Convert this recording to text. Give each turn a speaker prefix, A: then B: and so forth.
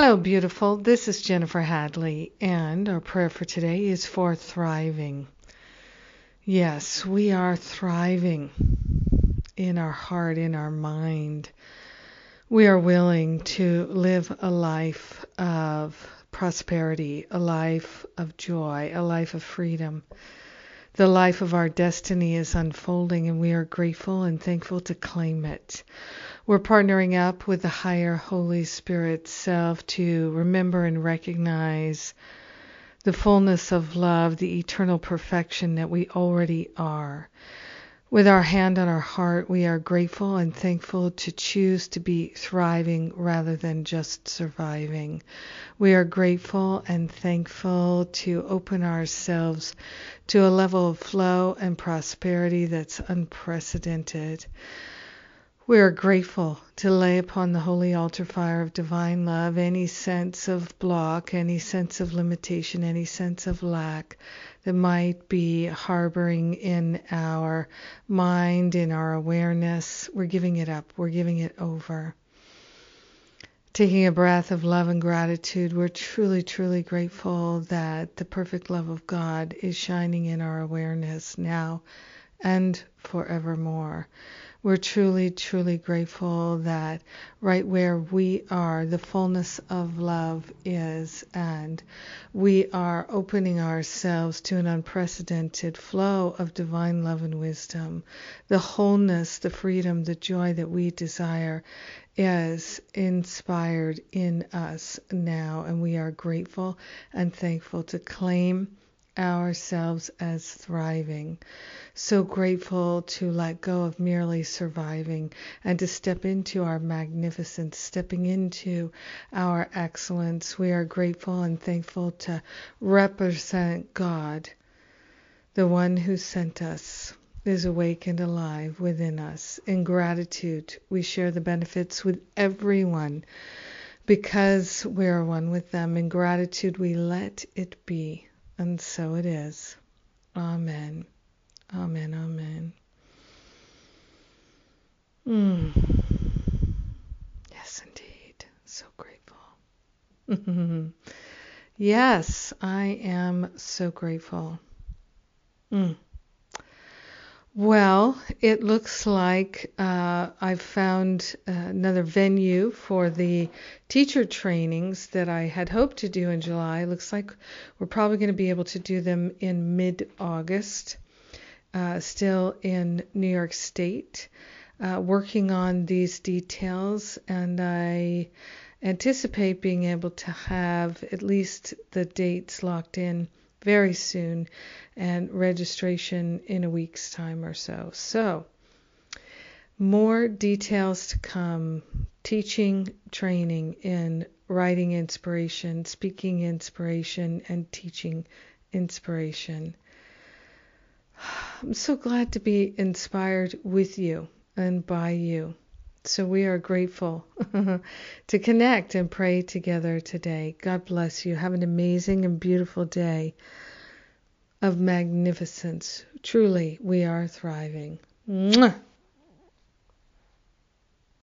A: Hello, beautiful. This is Jennifer Hadley, and our prayer for today is for thriving. Yes, we are thriving in our heart, in our mind. We are willing to live a life of prosperity, a life of joy, a life of freedom. The life of our destiny is unfolding, and we are grateful and thankful to claim it. We're partnering up with the higher Holy Spirit self to remember and recognize the fullness of love, the eternal perfection that we already are. With our hand on our heart, we are grateful and thankful to choose to be thriving rather than just surviving. We are grateful and thankful to open ourselves to a level of flow and prosperity that's unprecedented. We are grateful to lay upon the holy altar fire of divine love any sense of block, any sense of limitation, any sense of lack that might be harboring in our mind, in our awareness. We're giving it up, we're giving it over. Taking a breath of love and gratitude, we're truly, truly grateful that the perfect love of God is shining in our awareness now and forevermore. We're truly, truly grateful that right where we are, the fullness of love is, and we are opening ourselves to an unprecedented flow of divine love and wisdom. The wholeness, the freedom, the joy that we desire is inspired in us now, and we are grateful and thankful to claim ourselves as thriving. So grateful to let go of merely surviving and to step into our magnificence, stepping into our excellence. We are grateful and thankful to represent God, the one who sent us. Is awake and alive within us. In gratitude, we share the benefits with everyone because we are one with them. In gratitude, we let it be. And so it is. Amen. Amen. Amen. Mm. Yes, indeed. So grateful. yes, I am so grateful. Mm. Well, it looks like uh, I've found uh, another venue for the teacher trainings that I had hoped to do in July. Looks like we're probably going to be able to do them in mid August, uh, still in New York State. Uh, working on these details, and I anticipate being able to have at least the dates locked in very soon and registration in a week's time or so. So, more details to come teaching training in writing inspiration, speaking inspiration, and teaching inspiration. I'm so glad to be inspired with you and by you. So we are grateful to connect and pray together today. God bless you. Have an amazing and beautiful day of magnificence. Truly, we are thriving. Mwah!